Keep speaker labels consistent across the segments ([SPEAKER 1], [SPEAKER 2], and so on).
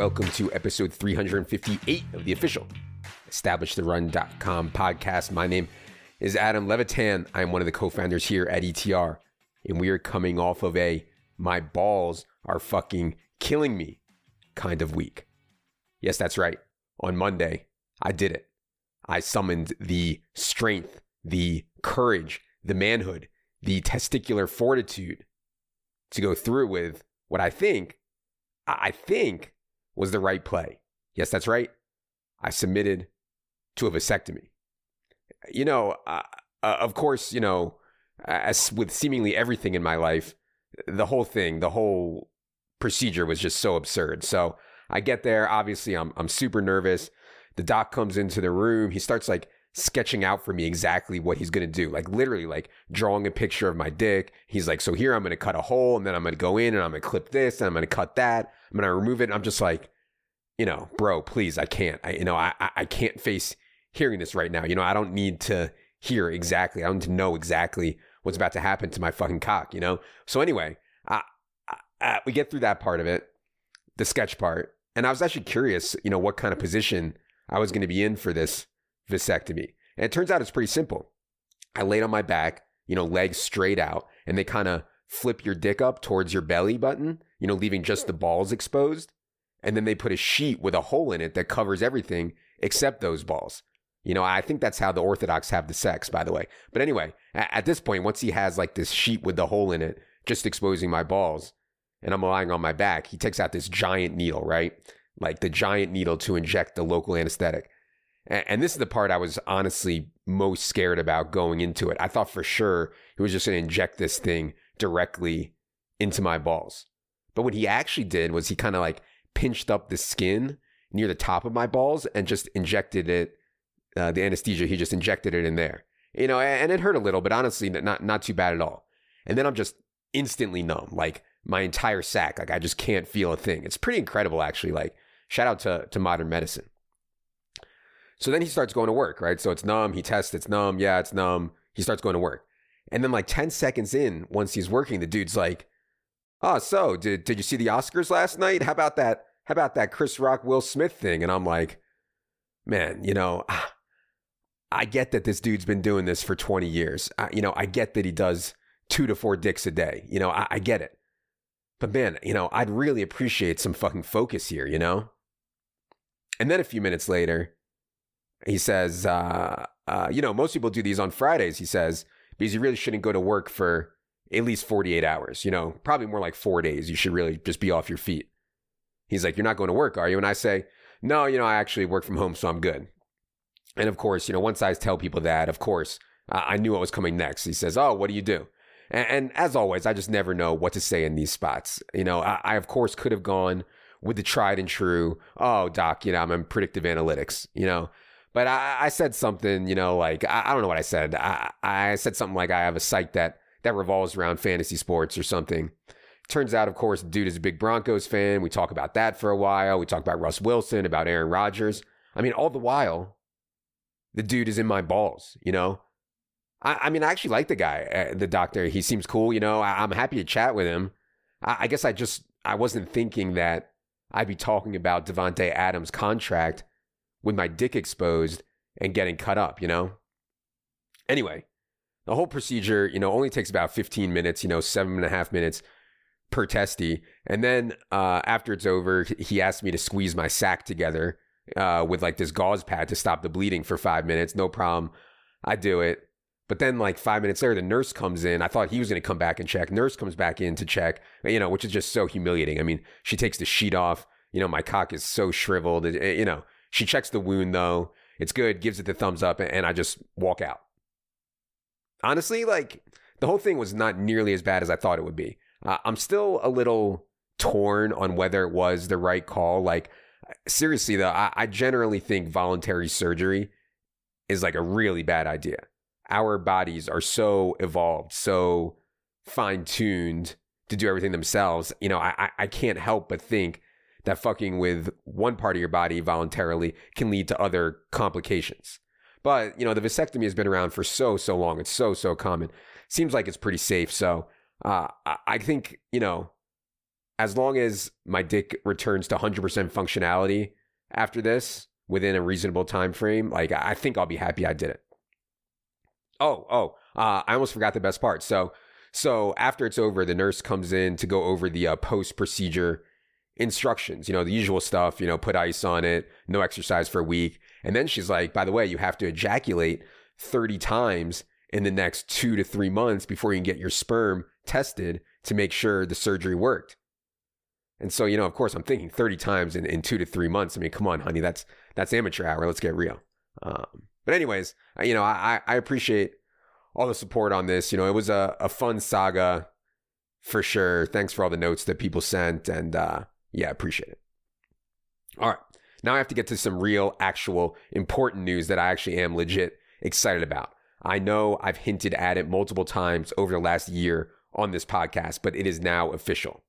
[SPEAKER 1] Welcome to episode 358 of the official EstablishTheRun.com podcast. My name is Adam Levitan. I'm one of the co-founders here at ETR, and we are coming off of a my balls are fucking killing me kind of week. Yes, that's right. On Monday, I did it. I summoned the strength, the courage, the manhood, the testicular fortitude to go through with what I think, I think was the right play. Yes, that's right. I submitted to a vasectomy. You know, uh, uh, of course, you know, as with seemingly everything in my life, the whole thing, the whole procedure was just so absurd. So I get there. Obviously, I'm I'm super nervous. The doc comes into the room. He starts like sketching out for me exactly what he's going to do. Like literally like drawing a picture of my dick. He's like, so here I'm going to cut a hole and then I'm going to go in and I'm going to clip this and I'm going to cut that. I'm going to remove it. And I'm just like, you know, bro, please, I can't, I, you know, I, I can't face hearing this right now. You know, I don't need to hear exactly. I don't need to know exactly what's about to happen to my fucking cock, you know? So anyway, I, I, we get through that part of it, the sketch part. And I was actually curious, you know, what kind of position I was going to be in for this vasectomy. And it turns out it's pretty simple. I laid on my back, you know, legs straight out, and they kind of flip your dick up towards your belly button, you know, leaving just the balls exposed. And then they put a sheet with a hole in it that covers everything except those balls. You know, I think that's how the Orthodox have the sex, by the way. But anyway, at this point, once he has like this sheet with the hole in it, just exposing my balls, and I'm lying on my back, he takes out this giant needle, right? Like the giant needle to inject the local anesthetic. And this is the part I was honestly most scared about going into it. I thought for sure he was just going to inject this thing directly into my balls. But what he actually did was he kind of like pinched up the skin near the top of my balls and just injected it, uh, the anesthesia, he just injected it in there. You know, and it hurt a little, but honestly, not, not too bad at all. And then I'm just instantly numb, like my entire sack. Like I just can't feel a thing. It's pretty incredible, actually. Like, shout out to, to modern medicine. So then he starts going to work, right? So it's numb. He tests, it's numb. Yeah, it's numb. He starts going to work. And then like 10 seconds in, once he's working, the dude's like, Oh, so did did you see the Oscars last night? How about that? How about that Chris Rock Will Smith thing? And I'm like, man, you know, ah, I get that this dude's been doing this for 20 years. I, you know, I get that he does two to four dicks a day. You know, I, I get it. But man, you know, I'd really appreciate some fucking focus here, you know? And then a few minutes later, he says, uh, uh, you know, most people do these on Fridays, he says, because you really shouldn't go to work for at least 48 hours, you know, probably more like four days. You should really just be off your feet. He's like, You're not going to work, are you? And I say, No, you know, I actually work from home, so I'm good. And of course, you know, once I tell people that, of course, I knew what was coming next. He says, Oh, what do you do? And, and, as always, I just never know what to say in these spots. You know, I, I of course could have gone with the tried and true, oh, doc, you know, I'm in predictive analytics, you know, but I, I said something, you know, like I, I, don't know what I said. I, I said something like I have a site that that revolves around fantasy sports or something. Turns out, of course, dude is a big Broncos fan. We talk about that for a while. We talk about Russ Wilson, about Aaron Rodgers. I mean, all the while, the dude is in my balls, you know? I, I mean, I actually like the guy, uh, the doctor. He seems cool, you know? I, am happy to chat with him. I, I guess I just, I wasn't thinking that I'd be talking about Davante Adams' contract with my dick exposed and getting cut up, you know? Anyway, the whole procedure, you know, only takes about 15 minutes, you know, seven and a half minutes per testy. And then uh, after it's over, he asked me to squeeze my sack together uh, with like this gauze pad to stop the bleeding for five minutes. No problem. I do it. But then, like five minutes later, the nurse comes in. I thought he was going to come back and check. Nurse comes back in to check, you know, which is just so humiliating. I mean, she takes the sheet off. You know, my cock is so shriveled. You know, she checks the wound though. It's good, gives it the thumbs up, and I just walk out. Honestly, like the whole thing was not nearly as bad as I thought it would be. Uh, I'm still a little torn on whether it was the right call. Like, seriously, though, I, I generally think voluntary surgery is like a really bad idea. Our bodies are so evolved, so fine tuned to do everything themselves. You know, I, I can't help but think that fucking with one part of your body voluntarily can lead to other complications. But, you know, the vasectomy has been around for so, so long. It's so, so common. Seems like it's pretty safe. So uh, I think, you know, as long as my dick returns to 100% functionality after this within a reasonable time frame, like I think I'll be happy I did it. Oh, oh, uh, I almost forgot the best part. So, so after it's over, the nurse comes in to go over the uh, post procedure instructions, you know, the usual stuff, you know, put ice on it, no exercise for a week. And then she's like, by the way, you have to ejaculate 30 times in the next two to three months before you can get your sperm tested to make sure the surgery worked. And so, you know, of course, I'm thinking 30 times in, in two to three months. I mean, come on, honey, that's that's amateur hour. Let's get real. Um, but anyways, you know, I, I appreciate all the support on this. You know, it was a, a fun saga for sure. Thanks for all the notes that people sent. And uh, yeah, I appreciate it. All right. Now I have to get to some real, actual, important news that I actually am legit excited about. I know I've hinted at it multiple times over the last year on this podcast, but it is now official.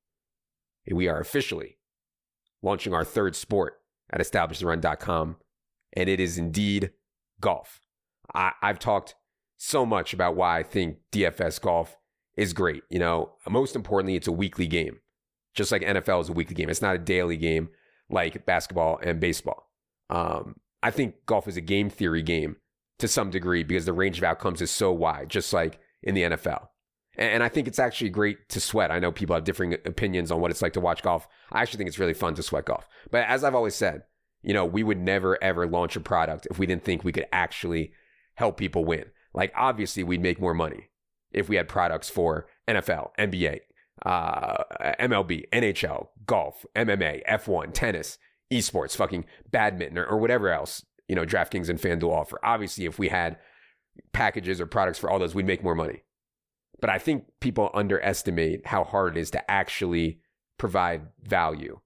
[SPEAKER 1] We are officially launching our third sport at establishtheRun.com, and it is indeed golf. I, I've talked so much about why I think DFS golf is great. You know, most importantly, it's a weekly game, just like NFL is a weekly game. It's not a daily game like basketball and baseball. Um, I think golf is a game theory game to some degree because the range of outcomes is so wide, just like in the NFL. And I think it's actually great to sweat. I know people have differing opinions on what it's like to watch golf. I actually think it's really fun to sweat golf. But as I've always said, you know, we would never ever launch a product if we didn't think we could actually help people win. Like, obviously, we'd make more money if we had products for NFL, NBA, uh, MLB, NHL, golf, MMA, F1, tennis, esports, fucking badminton, or, or whatever else, you know, DraftKings and FanDuel offer. Obviously, if we had packages or products for all those, we'd make more money. But I think people underestimate how hard it is to actually provide value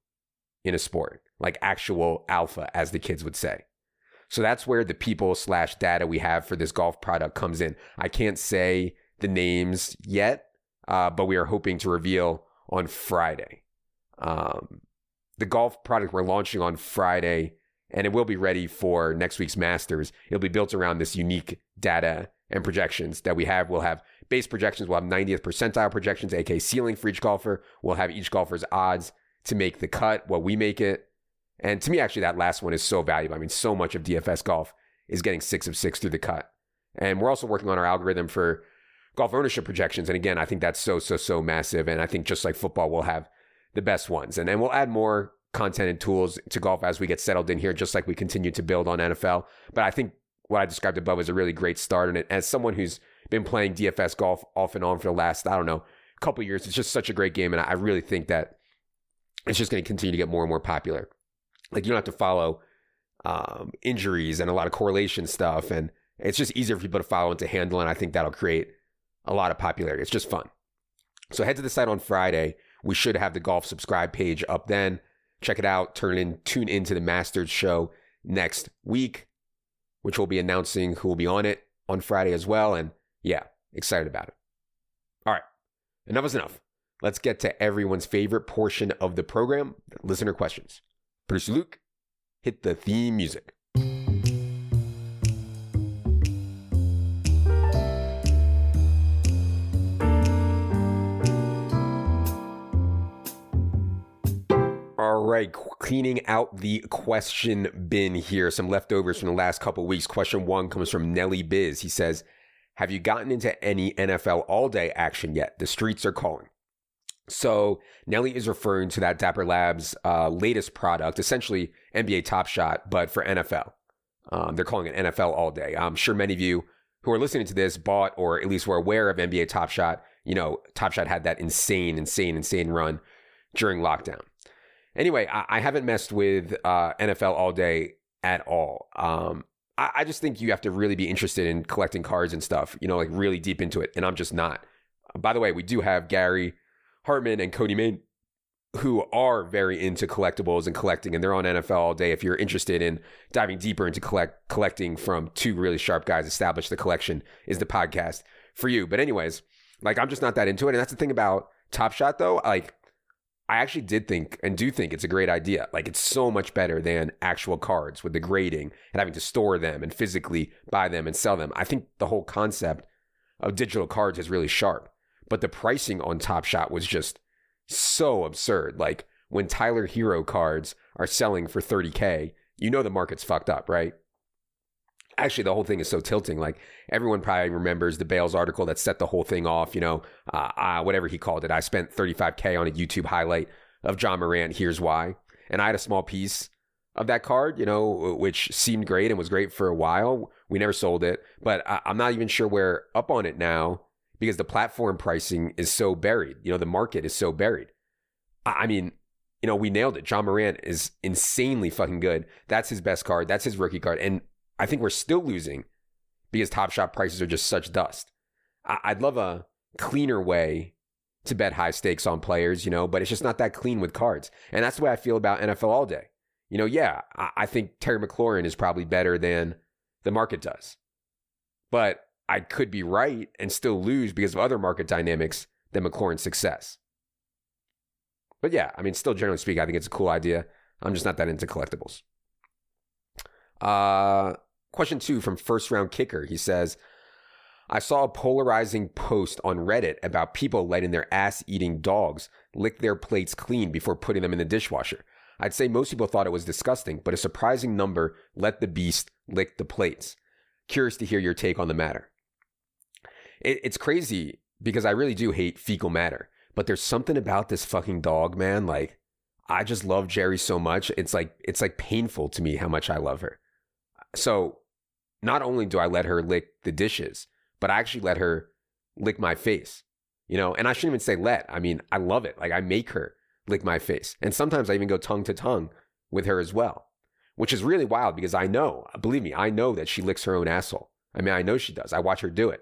[SPEAKER 1] in a sport, like actual alpha, as the kids would say. So that's where the people slash data we have for this golf product comes in. I can't say the names yet, uh, but we are hoping to reveal on Friday. Um, the golf product we're launching on Friday, and it will be ready for next week's Masters. It'll be built around this unique data and projections that we have. We'll have base projections, we'll have 90th percentile projections, aka ceiling for each golfer. We'll have each golfer's odds to make the cut, what we make it. And to me, actually, that last one is so valuable. I mean, so much of DFS golf is getting six of six through the cut. And we're also working on our algorithm for golf ownership projections. And again, I think that's so, so, so massive. And I think just like football, we'll have the best ones. And then we'll add more content and tools to golf as we get settled in here, just like we continue to build on NFL. But I think what I described above is a really great start. And as someone who's been playing DFS golf off and on for the last, I don't know, couple years, it's just such a great game. And I really think that it's just going to continue to get more and more popular. Like you don't have to follow um, injuries and a lot of correlation stuff. And it's just easier for people to follow and to handle. And I think that'll create a lot of popularity. It's just fun. So head to the site on Friday. We should have the golf subscribe page up then. Check it out. Turn in, tune into the Masters show next week, which we'll be announcing who will be on it on Friday as well. And yeah, excited about it. All right, enough is enough. Let's get to everyone's favorite portion of the program listener questions. Producer Luke, hit the theme music. Right, cleaning out the question bin here. Some leftovers from the last couple weeks. Question one comes from Nelly Biz. He says, Have you gotten into any NFL all day action yet? The streets are calling. So Nelly is referring to that Dapper Labs uh, latest product, essentially NBA Top Shot, but for NFL. Um, they're calling it NFL All Day. I'm sure many of you who are listening to this bought or at least were aware of NBA Top Shot. You know, Top Shot had that insane, insane, insane run during lockdown. Anyway, I, I haven't messed with uh, NFL All Day at all. Um, I, I just think you have to really be interested in collecting cards and stuff. You know, like really deep into it, and I'm just not. By the way, we do have Gary Hartman and Cody Main, who are very into collectibles and collecting, and they're on NFL all day. If you're interested in diving deeper into collect collecting from two really sharp guys, establish the collection is the podcast for you. But anyways, like I'm just not that into it, and that's the thing about Top Shot though. Like I actually did think and do think it's a great idea. Like it's so much better than actual cards with the grading and having to store them and physically buy them and sell them. I think the whole concept of digital cards is really sharp but the pricing on Top Shot was just so absurd. Like when Tyler Herro cards are selling for 30K, you know the market's fucked up, right? Actually, the whole thing is so tilting. Like everyone probably remembers the Bales article that set the whole thing off. You know, uh, uh, whatever he called it. I spent 35K on a YouTube highlight of Ja Morant. Here's why. And I had a small piece of that card, you know, which seemed great and was great for a while. We never sold it, but I- I'm not even sure we're up on it now because the platform pricing is so buried. You know, the market is so buried. I mean, you know, we nailed it. Ja Morant is insanely fucking good. That's his best card. That's his rookie card. And I think we're still losing because Top Shot prices are just such dust. I- would love a cleaner way to bet high stakes on players, you know, but it's just not that clean with cards. And that's the way I feel about NFL all day. You know, yeah, I, I think Terry McLaurin is probably better than the market does. But I could be right and still lose because of other market dynamics than McLaurin's success. But yeah, I mean, still generally speaking, I think it's a cool idea. I'm just not that into collectibles. Uh, question two from First Round Kicker. He says, I saw a polarizing post on Reddit about people letting their ass eating dogs lick their plates clean before putting them in the dishwasher. I'd say most people thought it was disgusting, but a surprising number let the beast lick the plates. Curious to hear your take on the matter. It, it's crazy because I really do hate fecal matter, but there's something about this fucking dog, man. Like, I just love Jerry so much. It's like it's like painful to me how much I love her. So, not only do I let her lick the dishes, but I actually let her lick my face. You know, and I shouldn't even say let. I mean, I love it. Like I make her lick my face. And sometimes I even go tongue to tongue with her as well, which is really wild because I know, believe me, I know that she licks her own asshole. I mean, I know she does. I watch her do it.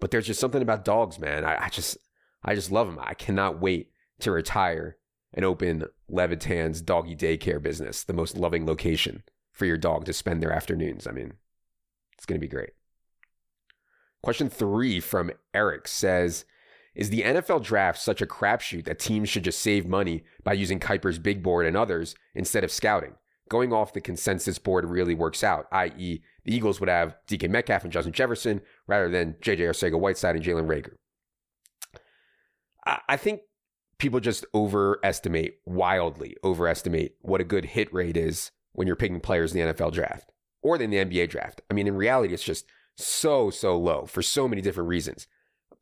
[SPEAKER 1] But there's just something about dogs, man. I, I just, I just love them. I cannot wait to retire and open Levitan's doggy daycare business, the most loving location for your dog to spend their afternoons. I mean, it's going to be great. Question three from Eric says, is the NFL draft such a crapshoot that teams should just save money by using Kiper's big board and others instead of scouting? Going off the consensus board really works out, i.e., the Eagles would have DK Metcalf and Justin Jefferson rather than JJ Arcega Whiteside and Jalen Reagor. I think people just overestimate, wildly overestimate what a good hit rate is when you're picking players in the NFL draft or in the NBA draft. I mean, in reality, it's just so, so low for so many different reasons.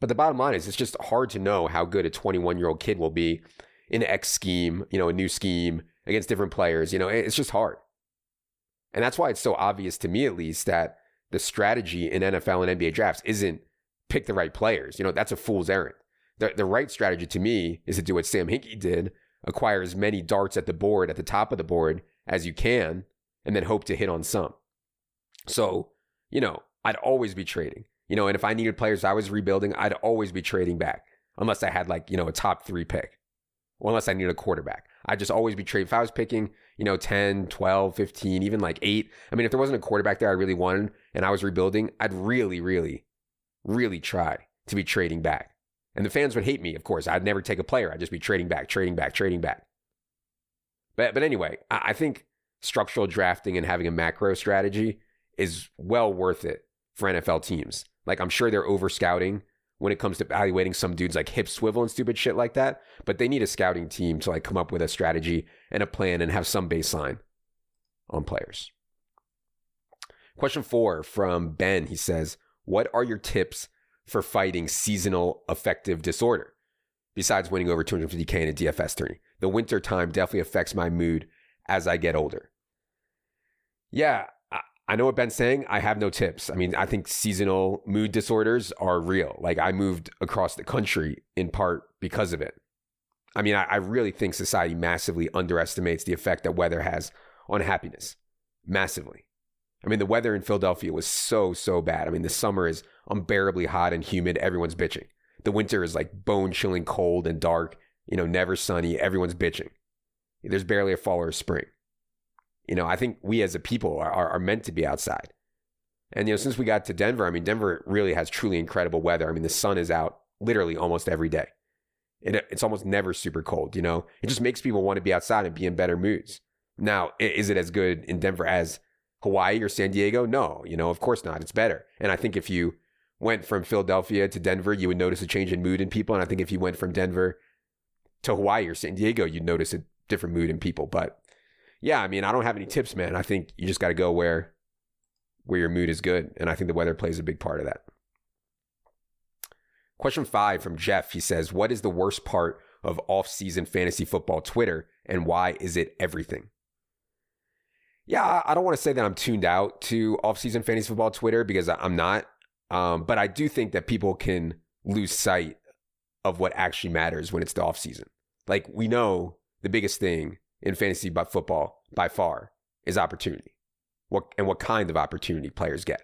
[SPEAKER 1] But the bottom line is it's just hard to know how good a 21 year old kid will be in X scheme, you know, a new scheme against different players. You know, it's just hard. And that's why it's so obvious to me, at least, that the strategy in NFL and NBA drafts isn't pick the right players. You know, that's a fool's errand. The, the right strategy to me is to do what Sam Hinkie did acquire as many darts at the board, at the top of the board, as you can, and then hope to hit on some. So, you know, I'd always be trading. You know, and if I needed players I was rebuilding, I'd always be trading back unless I had like, you know, a top three pick or unless I needed a quarterback. I'd just always be trading. If I was picking, you know, 10, 12, 15, even like eight, I mean, if there wasn't a quarterback there I really wanted and I was rebuilding, I'd really, really, really try to be trading back. And the fans would hate me, of course. I'd never take a player. I'd just be trading back, trading back, trading back. But, but anyway, I, think structural drafting and having a macro strategy is well worth it for NFL teams. Like I'm sure they're over scouting when it comes to evaluating some dudes like hip swivel and stupid shit like that. But they need a scouting team to like come up with a strategy and a plan and have some baseline on players. Question four from Ben. He says, What are your tips for fighting seasonal affective disorder? Besides winning over 250K in a DFS tourney, the winter time definitely affects my mood as I get older. Yeah, I know what Ben's saying. I have no tips. I mean, I think seasonal mood disorders are real. Like I moved across the country in part because of it. I mean, I, I really think society massively underestimates the effect that weather has on happiness. Massively. I mean, the weather in Philadelphia was so, so bad. I mean, the summer is unbearably hot and humid. Everyone's bitching. The winter is like bone chilling cold and dark, you know, never sunny. Everyone's bitching. There's barely a fall or a spring. You know, I think we as a people are, are, are meant to be outside. And, you know, since we got to Denver, I mean, Denver really has truly incredible weather. I mean, the sun is out literally almost every day. It, it's almost never super cold, you know? It just makes people want to be outside and be in better moods. Now, is it as good in Denver as Hawaii or San Diego? No, you know, of course not. It's better. And I think if you went from Philadelphia to Denver, you would notice a change in mood in people. And I think if you went from Denver to Hawaii or San Diego, you'd notice a different mood in people. But yeah, I mean, I don't have any tips, man. I think you just got to go where where your mood is good, and I think the weather plays a big part of that. Question five from Jeff. He says, "What is the worst part of off-season fantasy football Twitter, and why is it everything?" Yeah, I don't want to say that I'm tuned out to off-season fantasy football Twitter because I'm not, um, but I do think that people can lose sight of what actually matters when it's the offseason. Like we know the biggest thing in fantasy football by far is opportunity. What and what kind of opportunity players get.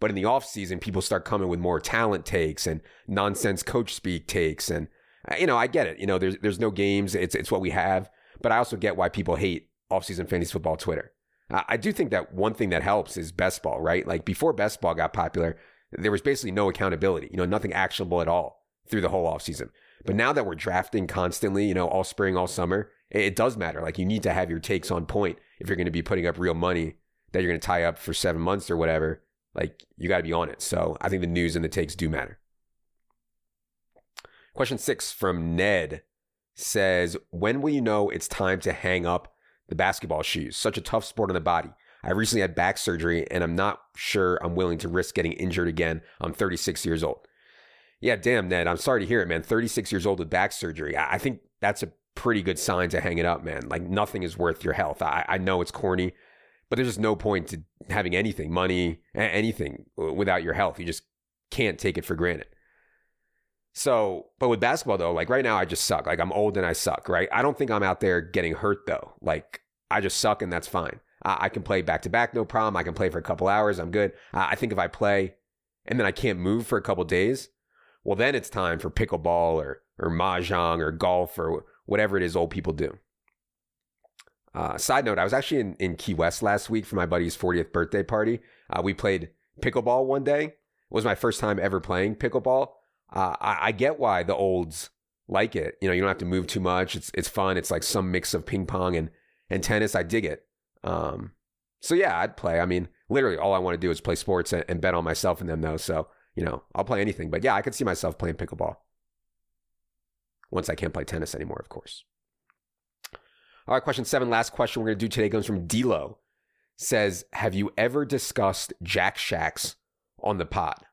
[SPEAKER 1] But in the offseason, people start coming with more talent takes and nonsense coach speak takes. And uh, you know, I get it. You know, there's there's no games. It's it's what we have. But I also get why people hate offseason fantasy football Twitter. I do think that one thing that helps is best ball, right? Like before best ball got popular, there was basically no accountability, you know, nothing actionable at all through the whole offseason. But now that we're drafting constantly, you know, all spring, all summer, it, does matter. Like you need to have your takes on point if you're going to be putting up real money that you're going to tie up for seven months or whatever. Like you got to be on it. So I think the news and the takes do matter. Question six from Ned says, When will you know it's time to hang up the basketball shoes? Such a tough sport on the body. I recently had back surgery and I'm not sure I'm willing to risk getting injured again. I'm 36 years old. Yeah, damn, Ned. I'm sorry to hear it, man. 36 years old with back surgery. I think that's a pretty good sign to hang it up, man. Like nothing is worth your health. I, I know it's corny, but there's just no point to having anything, money, anything without your health. You just can't take it for granted. So, but with basketball though, like right now, I just suck. Like I'm old and I suck, right? I don't think I'm out there getting hurt though. Like I just suck and that's fine. I, I can play back to back, no problem. I can play for a couple hours. I'm good. I, I think if I play and then I can't move for a couple days, well, then it's time for pickleball or or mahjong or golf or whatever it is old people do. Uh, side note: I was actually in, in Key West last week for my buddy's 40th birthday party. Uh, we played pickleball one day. It was my first time ever playing pickleball. Uh, I, I, get why the olds like it. You know, you don't have to move too much. It's it's fun. It's like some mix of ping pong and and tennis. I dig it. Um, so yeah, I'd play. I mean, literally, all I want to do is play sports and, and bet on myself in them, though. So you know, I'll play anything. But yeah, I could see myself playing pickleball. Once I can't play tennis anymore, of course. All right, question seven. Last question we're going to do today comes from Dilo. Says, have you ever discussed Jack Shacks on the pod?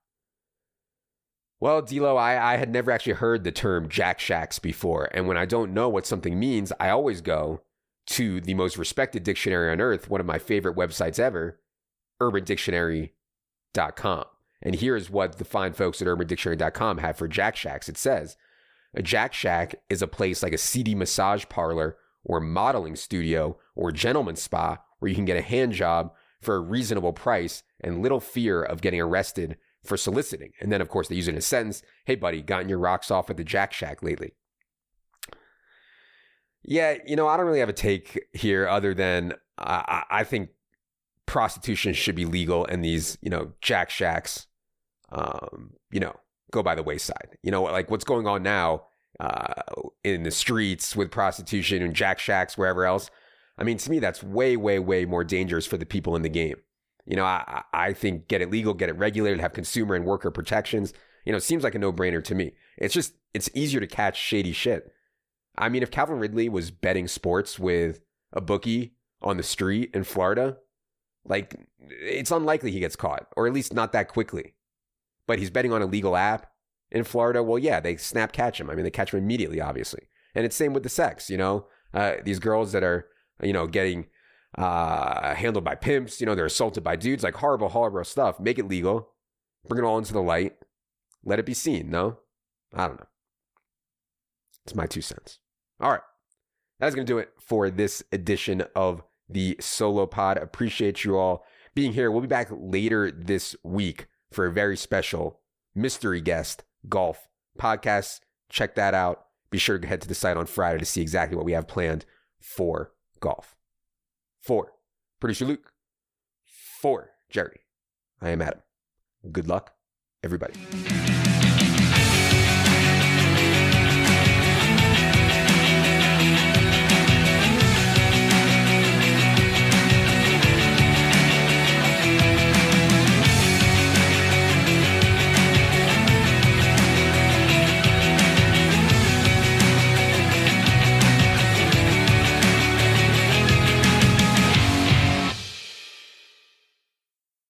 [SPEAKER 1] Well, Dilo, I, I had never actually heard the term Jack Shacks before. And when I don't know what something means, I always go to the most respected dictionary on earth, one of my favorite websites ever, urbandictionary.com. And here's what the fine folks at urbandictionary.com have for Jack Shacks. It says, a Jack Shack is a place like a seedy massage parlor or modeling studio or gentleman's spa where you can get a hand job for a reasonable price and little fear of getting arrested for soliciting. And then, of course, they use it in a sentence Hey, buddy, gotten your rocks off at the Jack Shack lately? Yeah, you know, I don't really have a take here other than I, I think prostitution should be legal and these, you know, Jack Shacks um, you know, go by the wayside. You know, like what's going on now uh, in the streets with prostitution and jack shacks, wherever else. I mean, to me, that's way, way, way more dangerous for the people in the game. You know, I, I think get it legal, get it regulated, have consumer and worker protections. You know, it seems like a no brainer to me. It's just, it's easier to catch shady shit. I mean, if Calvin Ridley was betting sports with a bookie on the street in Florida, like it's unlikely he gets caught, or at least not that quickly but he's betting on a legal app in Florida. Well, yeah, they snap catch him. I mean, they catch him immediately, obviously. And it's same with the sex, you know, uh, these girls that are, you know, getting uh, handled by pimps, you know, they're assaulted by dudes, like horrible, horrible stuff. Make it legal, bring it all into the light, let it be seen. No, I don't know. It's my two cents. All right. That's going to do it for this edition of the Solo Pod. Appreciate you all being here. We'll be back later this week for a very special mystery guest golf podcast. Check that out. Be sure to head to the site on Friday to see exactly what we have planned for golf. For producer Luke. For Jerry. I am Adam. Good luck, everybody.